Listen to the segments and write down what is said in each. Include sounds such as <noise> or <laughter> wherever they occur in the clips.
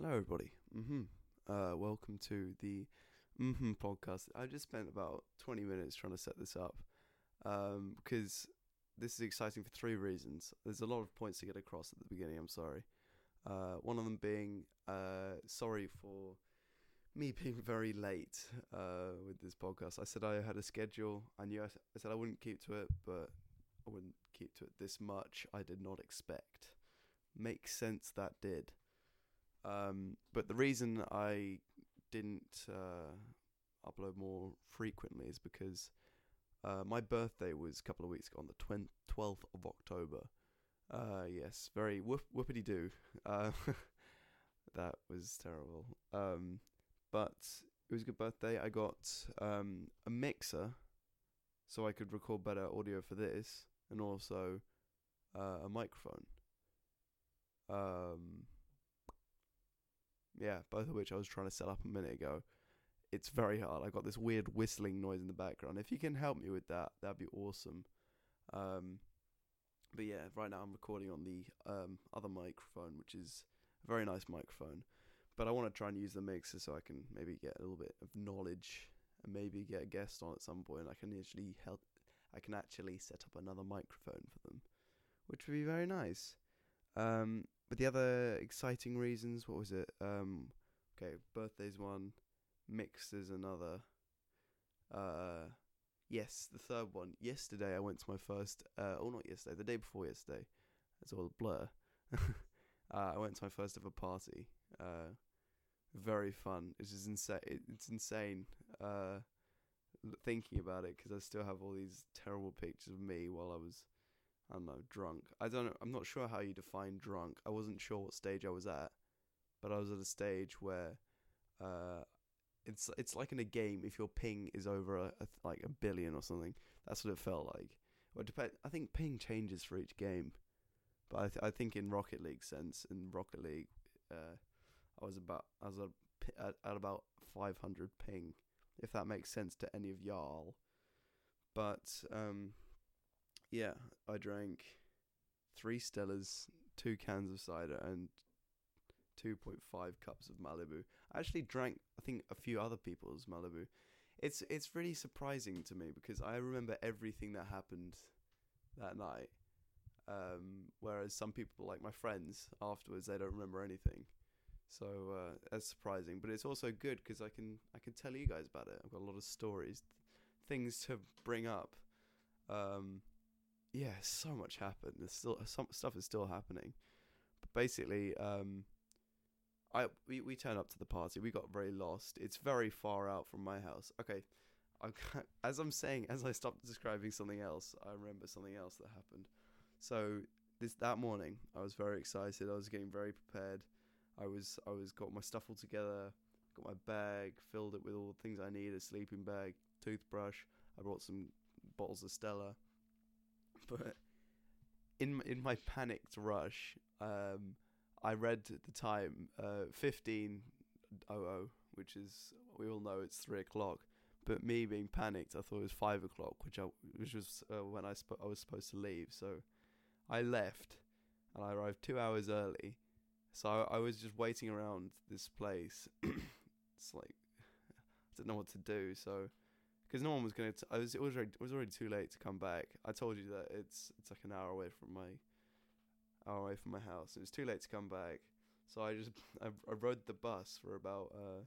Hello, everybody. Mm-hmm. Uh, welcome to the mm-hmm podcast. I just spent about 20 minutes trying to set this up um, because this is exciting for three reasons. There's a lot of points to get across at the beginning. I'm sorry. Uh, one of them being uh, sorry for me <laughs> being very late uh, with this podcast. I said I had a schedule. I knew I, said I wouldn't keep to it, but I wouldn't keep to it this much. I did not expect. Makes sense that did. Um, but the reason I didn't uh, upload more frequently is because uh, my birthday was a couple of weeks ago on the twen- 12th of October. Uh, yes, very whoop- whoopity doo. Uh, <laughs> that was terrible. Um, but it was a good birthday. I got um, a mixer so I could record better audio for this, and also uh, a microphone. Um, yeah, both of which I was trying to set up a minute ago. It's very hard. I got this weird whistling noise in the background. If you can help me with that, that'd be awesome. Um, but yeah, right now I'm recording on the um, other microphone, which is a very nice microphone. But I want to try and use the mixer so I can maybe get a little bit of knowledge and maybe get a guest on at some point. I can actually help. I can actually set up another microphone for them, which would be very nice. Um, but the other exciting reasons, what was it? Um, okay, birthday's one, mix is another. Uh, yes, the third one. Yesterday I went to my first. Uh, oh, not yesterday. The day before yesterday. It's all a blur. <laughs> uh, I went to my first ever party. Uh, very fun. It's just insane. It's insane. Uh, thinking about it because I still have all these terrible pictures of me while I was, I don't know, drunk. I don't know. I'm not sure how you define drunk. I wasn't sure what stage I was at, but I was at a stage where, uh, it's it's like in a game. If your ping is over a, a like a billion or something, that's what it felt like. Well, depend. I think ping changes for each game, but I th- I think in Rocket League sense, in Rocket League, uh, I was about I was a, at, at about 500 ping, if that makes sense to any of y'all. But um, yeah, I drank three Stellas, two cans of cider, and 2.5 cups of Malibu. I actually drank, I think, a few other people's Malibu. It's it's really surprising to me because I remember everything that happened that night. Um, whereas some people, like my friends, afterwards they don't remember anything. So uh, that's surprising, but it's also good because I can I can tell you guys about it. I've got a lot of stories, things to bring up. Um, yeah, so much happened. There's still some stuff is still happening, but basically, um, I we we turn up to the party. We got very lost. It's very far out from my house. Okay, I <laughs> as I'm saying, as I stopped describing something else, I remember something else that happened. So this that morning, I was very excited. I was getting very prepared. I was I was got my stuff all together, got my bag, filled it with all the things I need, a sleeping bag, toothbrush. I brought some bottles of Stella. <laughs> But in in my panicked rush, um, I read at the time uh, fifteen oh oh, which is we all know it's three o'clock. But me being panicked, I thought it was five o'clock, which I which was uh, when I sp- I was supposed to leave. So I left, and I arrived two hours early. So I, I was just waiting around this place. <coughs> it's like <sighs> I didn't know what to do. So because no one was gonna, t- I was it was already, it was already too late to come back. I told you that it's it's like an hour away from my hour away from my house. It was too late to come back. So I just I, I rode the bus for about uh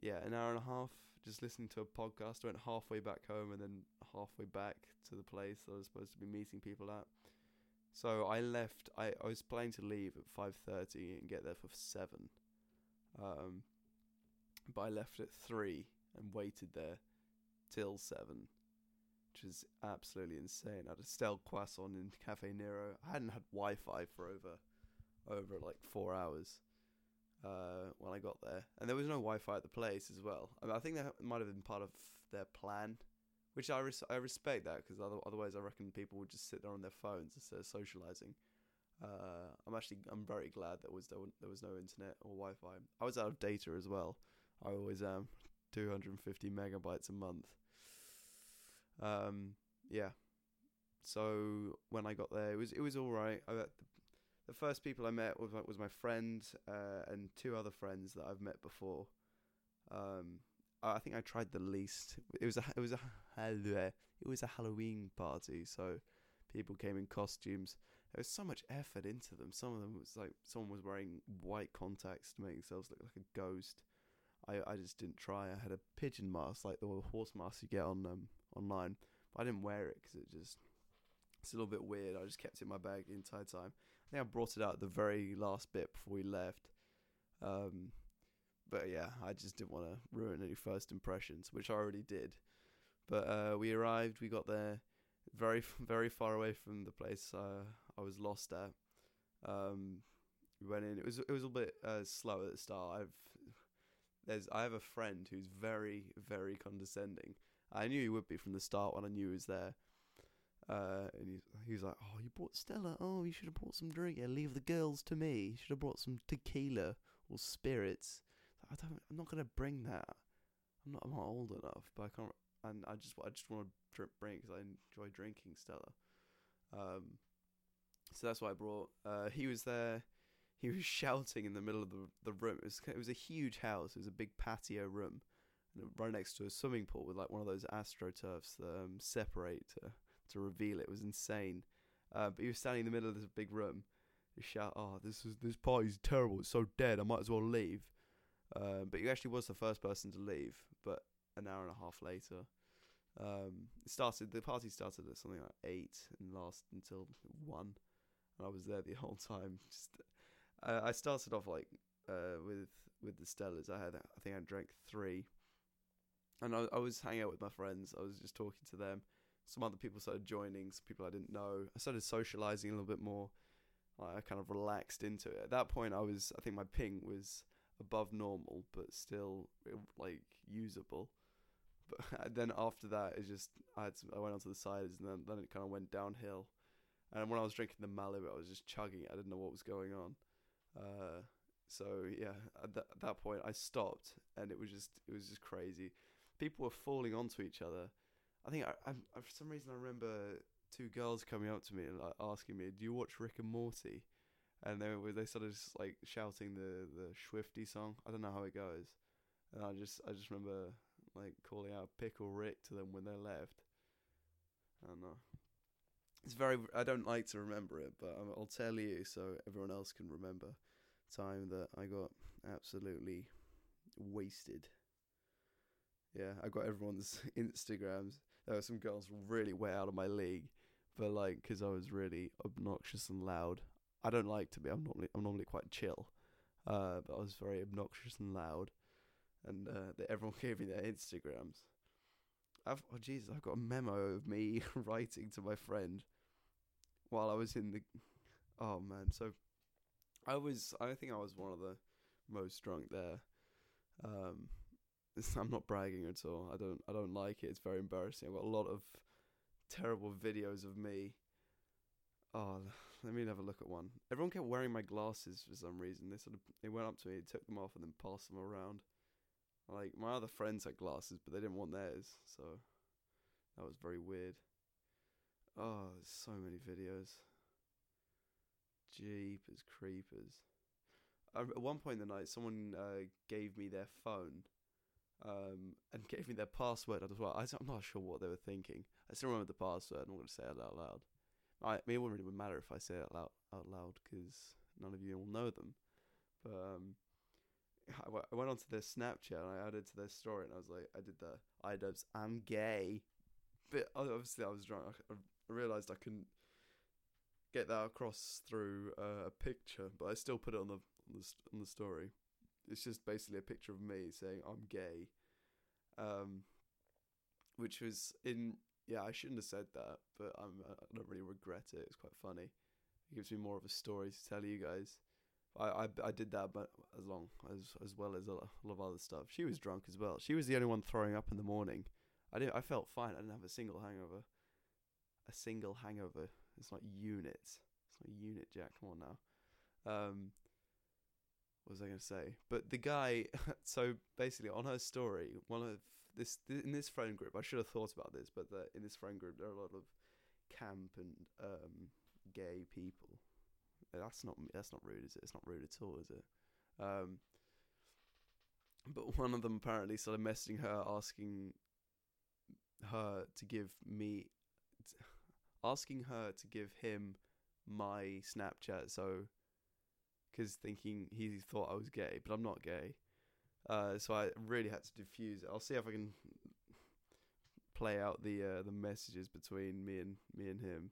yeah an hour and a half, just listening to a podcast. I went halfway back home and then halfway back to the place I was supposed to be meeting people at. So I left. I, I was planning to leave at five thirty and get there for seven. Um, but I left at three and waited there till seven, which is absolutely insane. I had a stale croissant in Caffè Nero. I hadn't had Wi-Fi for over over like four hours uh, when I got there, and there was no Wi-Fi at the place as well. I, mean, I think that might have been part of their plan, which I res- I respect that because other- otherwise I reckon people would just sit there on their phones instead of socializing. Uh, I'm actually I'm very glad there was there, was no internet or Wi-Fi. I was out of data as well. I always am. 250 megabytes a month. Um, yeah. So when I got there, it was it was all right. I, the, first people I met was my, was my friend uh, and two other friends that I've met before. Um, I think I tried the least. It was a it was a it was a Halloween party, so people came in costumes. There was so much effort into them. Some of them was like someone was wearing white contacts to make themselves look like a ghost. I I just didn't try. I had a pigeon mask, like the horse mask you get on um online. But I didn't wear it because it just it's a little bit weird. I just kept it in my bag the entire time. I think I brought it out the very last bit before we left. Um, but yeah, I just didn't want to ruin any first impressions, which I already did. But uh, we arrived. We got there very <laughs> very far away from the place uh, I was lost at. Um, we went in. It was it was a bit uh, slow at the start. I've there's I have a friend who's very very condescending. I knew he would be from the start when I knew he was there. Uh, and he's, he's like, "Oh, you brought Stella. Oh, you should have brought some drink. Yeah, leave the girls to me. You should have brought some tequila or spirits." I don't. I'm not gonna bring that. I'm not. I'm not old enough, but I can't. And I just. I just want to bring because I enjoy drinking Stella. Um. So that's what I brought. Uh, he was there. He was shouting in the middle of the the room. It was. It was a huge house. It was a big patio room, right next to a swimming pool with like one of those astroturfs that um, separate to to reveal it. it was insane. Uh, but he was standing in the middle of this big room. He shout, "Oh, this is this party's terrible. It's so dead. I might as well leave." Um, but he actually was the first person to leave. But an hour and a half later, um, it started. The party started at something like eight and lasted until one, and I was there the whole time. Just, uh, I started off like uh, with with the Stellas. I had, I think, I drank three, and I, I was hanging out with my friends. I was just talking to them. Some other people started joining. Some people I didn't know. I started socializing a little bit more. I kind of relaxed into it. At that point, I was. I think my ping was above normal, but still like usable. But <laughs> then after that, it just I had some, I went onto the sides, and then then it kind of went downhill. And when I was drinking the Malibu, I was just chugging it. I didn't know what was going on. Uh, so yeah, at, th- at that point, I stopped, and it was just it was just crazy. People were falling onto each other. I think I, I, for some reason I remember two girls coming up to me and like, asking me, "Do you watch Rick and Morty?" and they were they started just like shouting the the Schwifty song. I don't know how it goes, and I just I just remember like calling out Pickle Rick to them when they left. I don't know. It's very. I don't like to remember it, but I'll tell you so everyone else can remember. Time that I got absolutely wasted. Yeah, I got everyone's <laughs> Instagrams. There were some girls really way out of my league, but like, because I was really obnoxious and loud, I don't like to be. I'm normally I'm normally quite chill, uh, but I was very obnoxious and loud, and uh, everyone <laughs> gave me their Instagrams. I've oh Jesus, I've got a memo of me <laughs> writing to my friend while I was in the. Oh man, so I was. I think I was one of the most drunk there. Um, <laughs> I'm not bragging at all. I don't. I don't like it. It's very embarrassing. I've got a lot of terrible videos of me. Oh, let me have a look at one. Everyone kept wearing my glasses for some reason. They sort of they went up to me, took them off, and then passed them around. Like my other friends had glasses, but they didn't want theirs, so that was very weird. Oh, there's so many videos. Jeepers creepers. at one point in the night, someone uh, gave me their phone um, and <laughs> gave me their password as well. I, am not sure what they were thinking. I still remember the password. I'm not going to say it out loud. I, I mean, it wouldn't really matter if I say it out, out loud because none of you will know them. But um, I, w- I went onto their Snapchat and I added to their story and I was like, I did the iDubbbz, I'm gay. But obviously, I was drunk. I, I realized I couldn't get that across through uh, a picture, but I still put it on the on the, on the story. It's just basically a picture of me saying I'm gay, um, which was in yeah, I shouldn't have said that, but I'm I don't really regret it. It's quite funny. It gives me more of a story to tell you guys. I, I, I did that, but as long as as well as a lot of other stuff. She was drunk as well. She was the only one throwing up in the morning. I didn't. I felt fine. I didn't have a single hangover. A single hangover. It's not units. It's not unit, Jack. Come on now. Um, what was I going to say? But the guy. <laughs> so basically, on her story, one of this in this friend group. I should have thought about this, but the, in this friend group, there are a lot of camp and um, gay people. That's not that's not rude, is it? It's not rude at all, is it? Um, but one of them apparently started messaging her, asking her to give me, asking her to give him my Snapchat. So, because thinking he thought I was gay, but I'm not gay. Uh, so I really had to diffuse it. I'll see if I can play out the uh, the messages between me and me and him.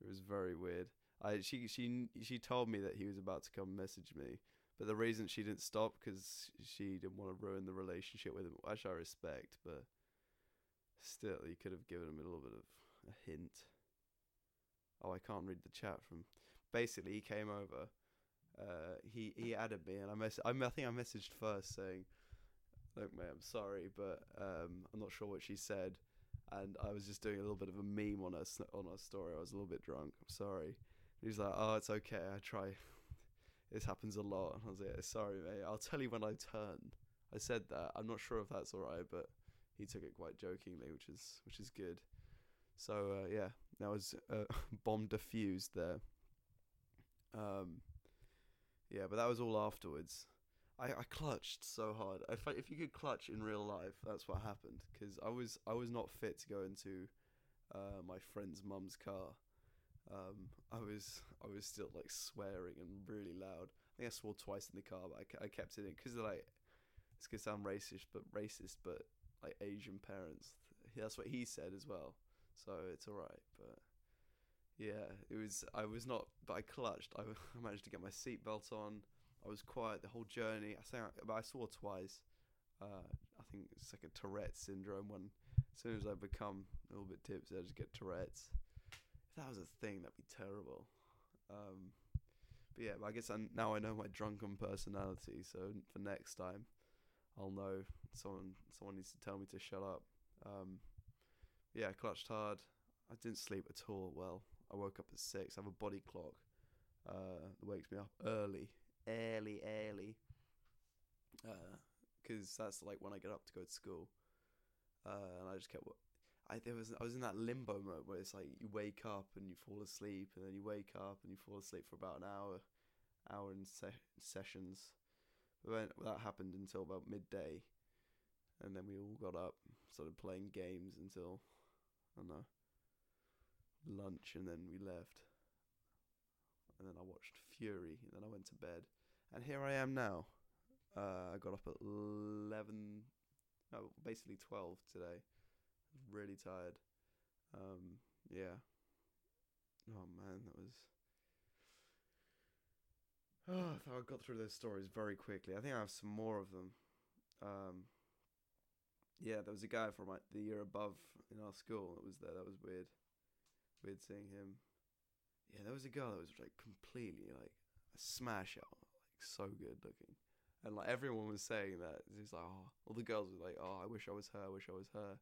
It was very weird. I she she she told me that he was about to come message me, but the reason she didn't stop because she didn't want to ruin the relationship with him, which I respect. But still, you could have given him a little bit of a hint. Oh, I can't read the chat from. Basically, he came over. Uh, he he added me, and I mess. I, I think I messaged first saying, "Look, mate, I'm sorry, but um, I'm not sure what she said." And I was just doing a little bit of a meme on her on her story. I was a little bit drunk. I'm sorry. He's like, "Oh, it's okay. I try. <laughs> this happens a lot." And I was like, "Sorry, mate. I'll tell you when I turn." I said that. I'm not sure if that's alright, but he took it quite jokingly, which is which is good. So uh, yeah, that was uh, <laughs> bomb diffused there. Um, yeah, but that was all afterwards. I, I clutched so hard. If I, if you could clutch in real life, that's what happened. Because I was I was not fit to go into uh, my friend's mum's car. Um, I was I was still like swearing and really loud. I think I swore twice in the car, but I, I kept it in because like it's gonna sound racist, but racist, but like Asian parents. That's what he said as well, so it's all right. But yeah, it was. I was not, but I clutched. I, <laughs> I managed to get my seatbelt on. I was quiet the whole journey. I think, but I swore twice. Uh, I think it's like a Tourette syndrome. When as soon as I become a little bit tipsy, I just get Tourette's. If that was a thing, that'd be terrible. Um, but yeah, I guess I, now I know my drunken personality. So for next time, I'll know someone. Someone needs to tell me to shut up. Um, yeah, clutched hard. I didn't sleep at all. Well, I woke up at six. I have a body clock uh, that wakes me up early, early, early. Because uh, that's like when I get up to go to school. Uh, and I just kept. I there was I was in that limbo mode where it's like you wake up and you fall asleep, and then you wake up and you fall asleep for about an hour, hour in se- sessions. But that happened until about midday, and then we all got up, started playing games until I know lunch and then we left. And then I watched Fury, and then I went to bed. And here I am now. Uh, I got up at 11, no, basically 12 today. Really tired. Um, yeah. Oh man, that was. Oh, <sighs> I thought I got through those stories very quickly. I think I have some more of them. Um, yeah, there was a guy from like, the year above in our school that was there. That was weird weird seeing him. Yeah, there was a girl that was like completely like a smash out, like so good looking, and like everyone was saying that. It was like, oh, all the girls were like, oh, I wish I was her, I wish I was her,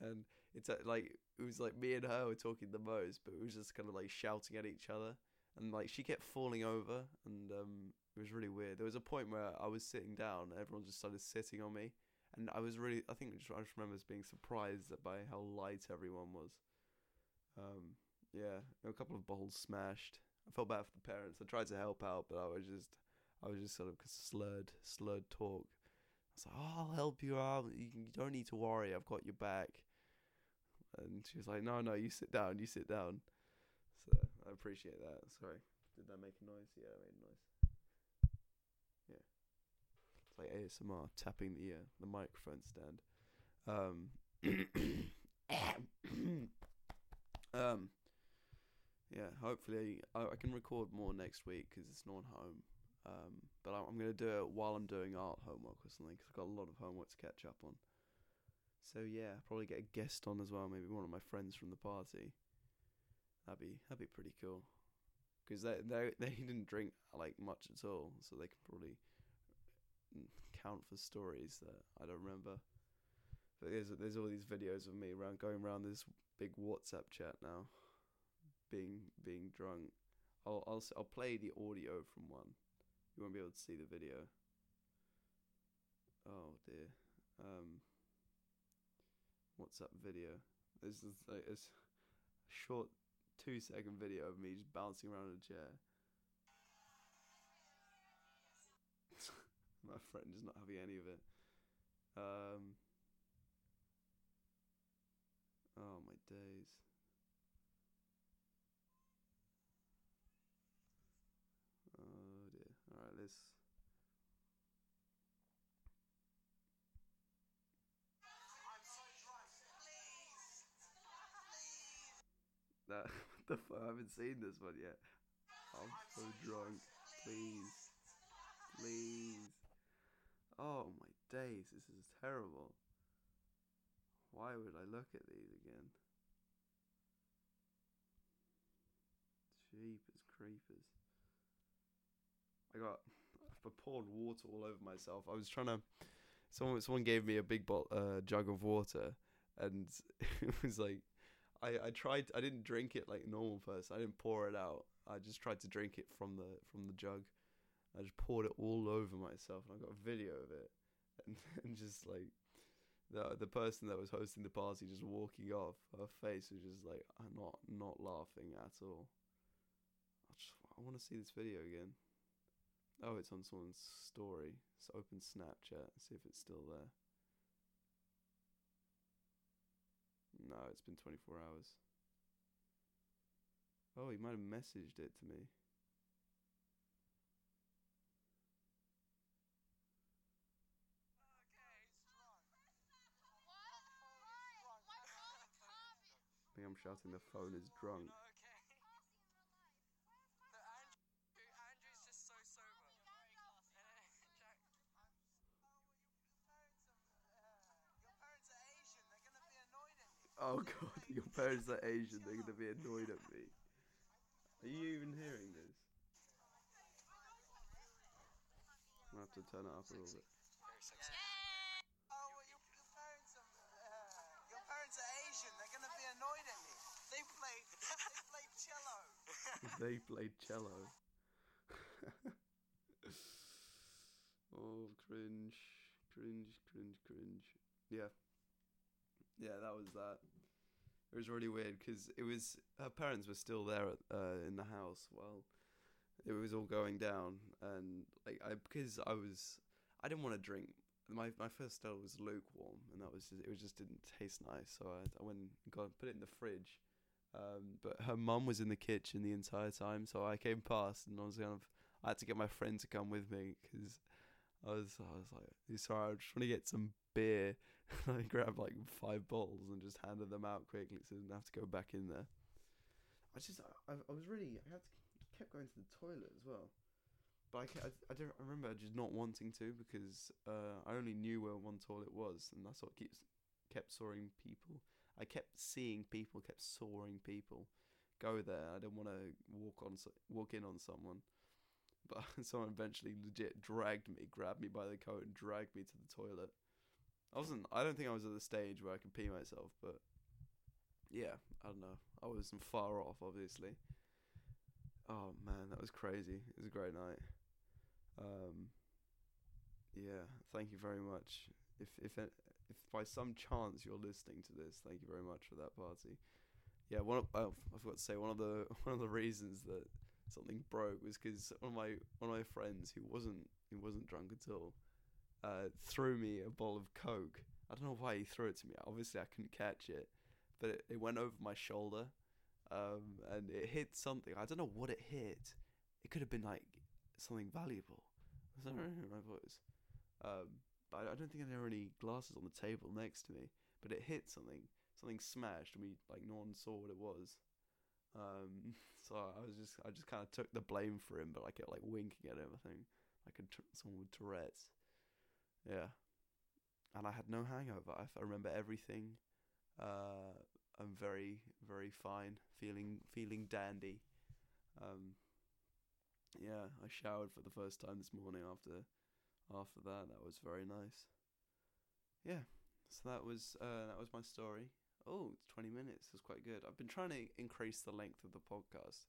and it's uh, like it was like me and her were talking the most, but it was just kind of like shouting at each other, and like she kept falling over, and um, it was really weird. There was a point where I was sitting down, and everyone just started sitting on me, and I was really, I think I just remember being surprised by how light everyone was. Um, yeah, a couple of bottles smashed. I felt bad for the parents. I tried to help out, but I was just, I was just sort of slurred, slurred talk. I was like, "Oh, I'll help you out. You, you don't need to worry. I've got your back." And she was like, "No, no, you sit down. You sit down." So I appreciate that. Sorry, did that make a noise? Yeah, I made a noise. It's like ASMR tapping the uh, the microphone stand. Um, <coughs> um, yeah, hopefully I, I can record more next week because it's not home. Um, but I'm, I'm to do it while I'm doing art homework or something because I've got a lot of homework to catch up on. So yeah, probably get a guest on as well, maybe one of my friends from the party. That'd be that'd be pretty cool. Because they they they <laughs> didn't drink like much at all, so they can probably count for stories that I don't remember. But there's there's all these videos of me around going around this big WhatsApp chat now being being drunk. I'll I'll I'll play the audio from one. You won't be able to see the video. Oh dear. Um. WhatsApp video? This is like a short two second video of me just bouncing around in a chair. Friend is not having any of it. Um. Oh my days. Oh dear. All right, let's. That <laughs> what the fuck? I haven't seen this one yet. I'm so drunk. Please, please. Oh my days, this is terrible. Why would I look at these again? Jeepers creepers. I got I poured water all over myself. I was trying to someone someone gave me a big bottle, uh, jug of water and <laughs> it was like I, I tried I didn't drink it like normal person. I didn't pour it out. I just tried to drink it from the from the jug. I just poured it all over myself and I got a video of it <laughs> and, and just like the the person that was hosting the party just walking off, her face was just like I'm not not laughing at all. I just I want to see this video again. Oh, it's on someone's story. So open Snapchat, and see if it's still there. No, it's been 24 hours. Oh, he might have messaged it to me. I think I'm shouting the phone is drunk. Andrew's just so sober. <laughs> Jack, Oh god, <laughs> your parents are Asian, they're gonna be annoyed at me. Are you even hearing this? I'm gonna have to turn it up a little bit. very sexy. Oh, well, your, your parents are uh, your parents are Asian. They're gonna be annoyed at me. They play they play cello. They played cello. <laughs> oh, cringe, cringe, cringe, cringe. Yeah, yeah, that was that. It was really weird because it was her parents were still there at, uh, in the house while it was all going down, and like I because I was I didn't want to drink. My my first Stella was lukewarm, and that was just, it was just didn't taste nice. So I I went and got put it in the fridge. Um, but her mum was in the kitchen the entire time, so I came past and I was kind of I had to get my friend to come with me because I was I was like, sorry, I just want to get some beer. <laughs> I grabbed like five bottles and just handed them out quickly, so I didn't have to go back in there. I just I, I was really I had to kept going to the toilet as well, but I ca- I, I don't I remember just not wanting to because uh, I only knew where one toilet was, and that's what keeps kept sawing people. I kept seeing people, kept sawing people go there. I didn't want to walk on walk in on someone, <laughs> but someone eventually legit dragged me, grabbed me by the coat, and dragged me to the toilet. I wasn't. I don't think I was at the stage where I could pee myself, but yeah, I don't know. I wasn't far off, obviously. Oh man, that was crazy. It was a great night. Um, yeah, thank you very much. If if if by some chance you're listening to this, thank you very much for that party. Yeah, one of, oh, I forgot to say one of the <laughs> one of the reasons that something broke was because one of my one of my friends who wasn't who wasn't drunk at all uh, threw me a bowl of coke. I don't know why he threw it to me. Obviously, I couldn't catch it, but it, it went over my shoulder, um, and it hit something. I don't know what it hit. It could have been like something valuable. I don't know my voice. Um, but I, don't think there were any glasses on the table next to me. But it hit something. Something smashed, and we like no one saw what it was. Um, <laughs> so I was just I just kind of took the blame for him, but I kept like winking at think like a someone with Tourette's. Yeah, and I had no hangover. I, I remember everything. Uh, I'm very very fine, feeling feeling dandy. Um, yeah, I showered for the first time this morning after after that. That was very nice. Yeah, so that was uh, that was my story. Oh, it's 20 minutes. That's quite good. I've been trying to increase the length of the podcast,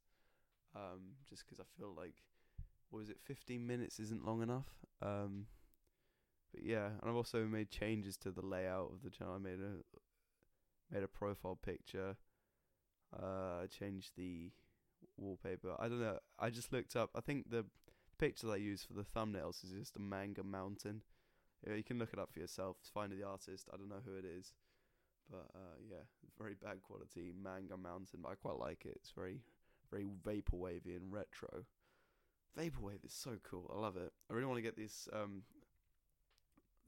um, just because I feel like, what was it, 15 minutes isn't long enough. Um, but yeah, and I've also made changes to the layout of the channel. I made a made a profile picture. Uh, I changed the wallpaper. I don't know. I just looked up. I think the picture I use for the thumbnails is just a manga mountain. Yeah, you can look it up for yourself. To find the artist. I don't know who it is, but uh, yeah, very bad quality manga mountain. But I quite like it. It's very, very vaporwavy and retro. Vaporwave is so cool. I love it. I really want to get this um,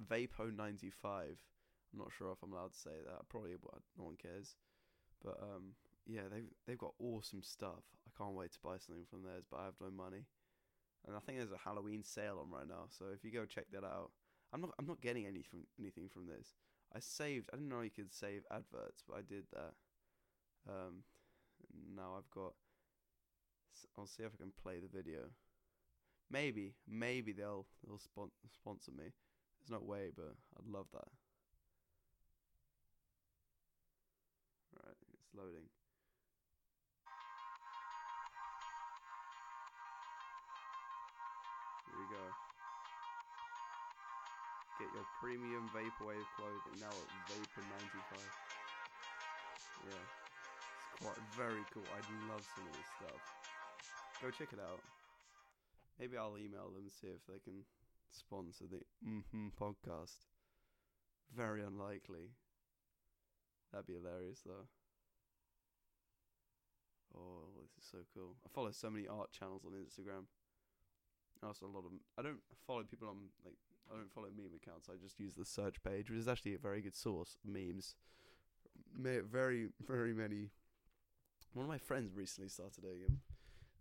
Vapo ninety five. I'm not sure if I'm allowed to say that. Probably, but no one cares. But um, yeah, they've they've got awesome stuff. I can't wait to buy something from theirs, but I have no money. And I think there's a Halloween sale on right now, so if you go check that out, I'm not I'm not getting any from anything from this. I saved. I didn't know you could save adverts, but I did that. Um, now I've got. I'll see if I can play the video. Maybe, maybe they'll they'll spon- sponsor me. There's no way, but I'd love that. Right, it's loading. Premium vaporwave clothing now at Vapor 95. Yeah, it's quite very cool. I love some of this stuff. Go check it out. Maybe I'll email them see if they can sponsor the mm podcast. Very unlikely. That'd be hilarious though. Oh, this is so cool. I follow so many art channels on Instagram. I also, a lot of I don't follow people on like I don't follow meme accounts. I just use the search page, which is actually a very good source of memes. Very, very many. One of my friends recently started a um,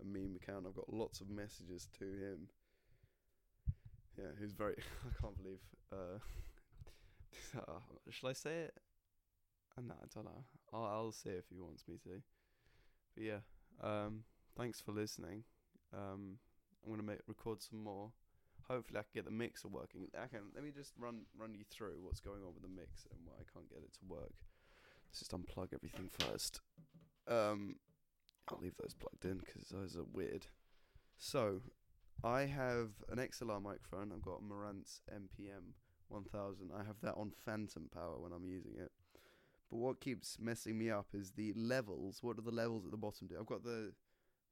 a meme account. I've got lots of messages to him. Yeah, who's very. <laughs> I can't believe. Uh, <laughs> uh, shall I say it? Uh, no, I don't know. I'll I'll say if he wants me to. But yeah, um, thanks for listening. Um, I'm gonna make record some more. Hopefully, I can get the mixer working. Can. Let me just run run you through what's going on with the mixer and why I can't get it to work. Let's just unplug everything first. Um, I'll leave those plugged in because those are weird. So, I have an XLR microphone. I've got a Marantz MPM 1000. I have that on phantom power when I'm using it. But what keeps messing me up is the levels. What do the levels at the bottom do? I've got the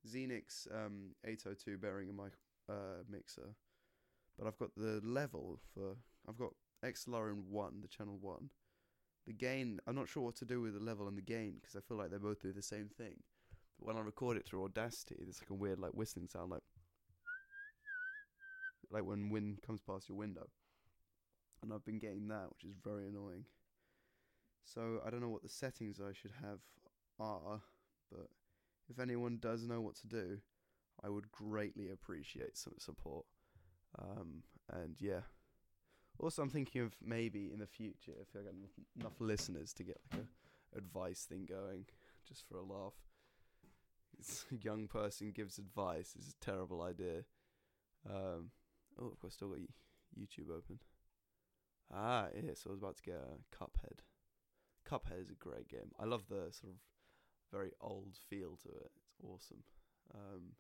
Xenyx um, 802 Behringer in my uh, mixer, but I've got the level for. I've got XLR in one, the channel one. The gain, I'm not sure what to do with the level and the gain because I feel like they both do the same thing. But when I record it through Audacity, there's like a weird like whistling sound, like like when wind comes past your window. And I've been getting that, which is very annoying. So I don't know what the settings I should have are, but if anyone does know what to do, I would greatly appreciate some support. Um, and yeah. Also, I'm thinking of maybe in the future, if I get enough, listeners, to get like a advice thing going, just for a laugh. It's <laughs> a young person gives advice is a terrible idea. Um, oh, of course, still got YouTube open. Ah, yeah. So I was about to get a Cuphead. Cuphead is a great game. I love the sort of very old feel to it. It's awesome. Um,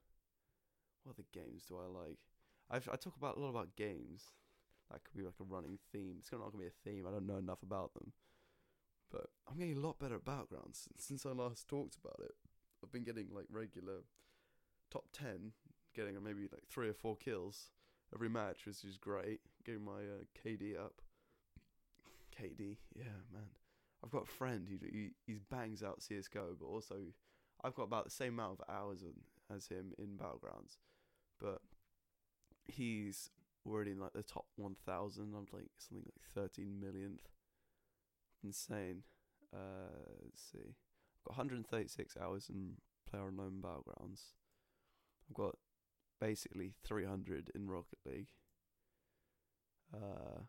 what other games do I like? I've, I talk about a lot about games. That could be like a running theme. It's not going to be a theme. I don't know enough about them. But I'm getting a lot better at battlegrounds since, <laughs> since I last talked about it. I've been getting like regular top 10, getting maybe like three or four kills every match, which is great. Getting my uh, KD up. KD, yeah, man. I've got a friend who he, he bangs out CS:GO, but also I've got about the same amount of hours on, as him in battlegrounds, but he's already in like the top 1,000. I'm like something like 13 millionth. Insane. Uh, let's see. I've got 136 hours in Player Unknown Battlegrounds. I've got basically 300 in Rocket League. Uh,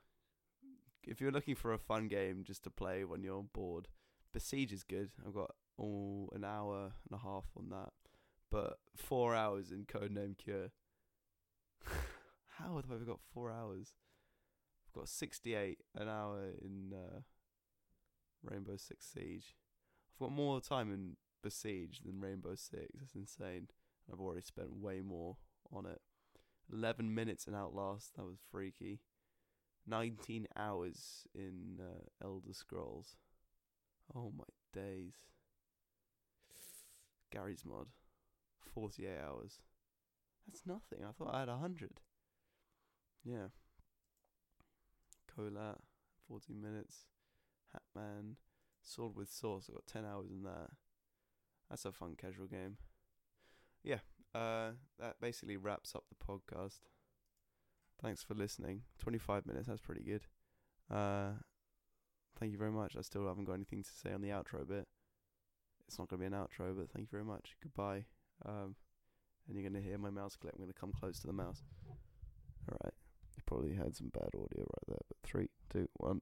if you're looking for a fun game just to play when you're bored, Besiege is good. I've got all an hour and a half on that, but four hours in Codename Cure. <laughs> How have I got four hours? I've got 68 an hour in uh, Rainbow Six Siege. I've got more time in Besiege than Rainbow Six. That's insane. I've already spent way more on it. 11 minutes in Outlast. That was freaky. 19 hours in uh, Elder Scrolls. Oh my days. Garry's Mod. 48 hours. That's nothing. I thought I had a hundred. Yeah. Cola, fourteen minutes. Hatman, Sword with Sauce. I got ten hours in that. That's a fun casual game. Yeah. Uh, that basically wraps up the podcast. Thanks for listening. Twenty five minutes. That's pretty good. Uh, thank you very much. I still haven't got anything to say on the outro bit. It's not gonna be an outro, but thank you very much. Goodbye. Um, and you're gonna hear my mouse click. I'm gonna come close to the mouse. Probably had some bad audio right there, but three, two, one.